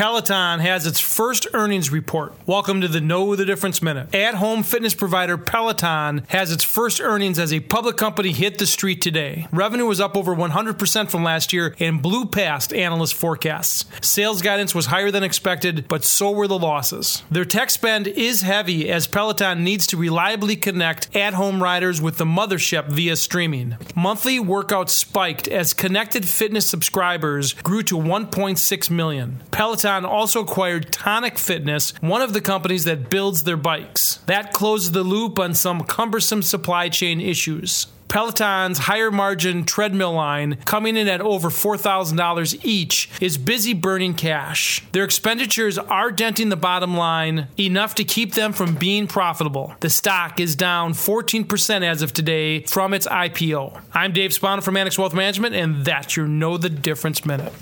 Peloton has its first earnings report. Welcome to the Know the Difference Minute. At home fitness provider Peloton has its first earnings as a public company hit the street today. Revenue was up over 100% from last year and blew past analyst forecasts. Sales guidance was higher than expected, but so were the losses. Their tech spend is heavy as Peloton needs to reliably connect at home riders with the mothership via streaming. Monthly workouts spiked as connected fitness subscribers grew to 1.6 million. Peloton also acquired Tonic Fitness, one of the companies that builds their bikes. That closed the loop on some cumbersome supply chain issues. Peloton's higher margin treadmill line, coming in at over $4,000 each, is busy burning cash. Their expenditures are denting the bottom line enough to keep them from being profitable. The stock is down 14% as of today from its IPO. I'm Dave Spano from Annex Wealth Management, and that's your Know the Difference Minute.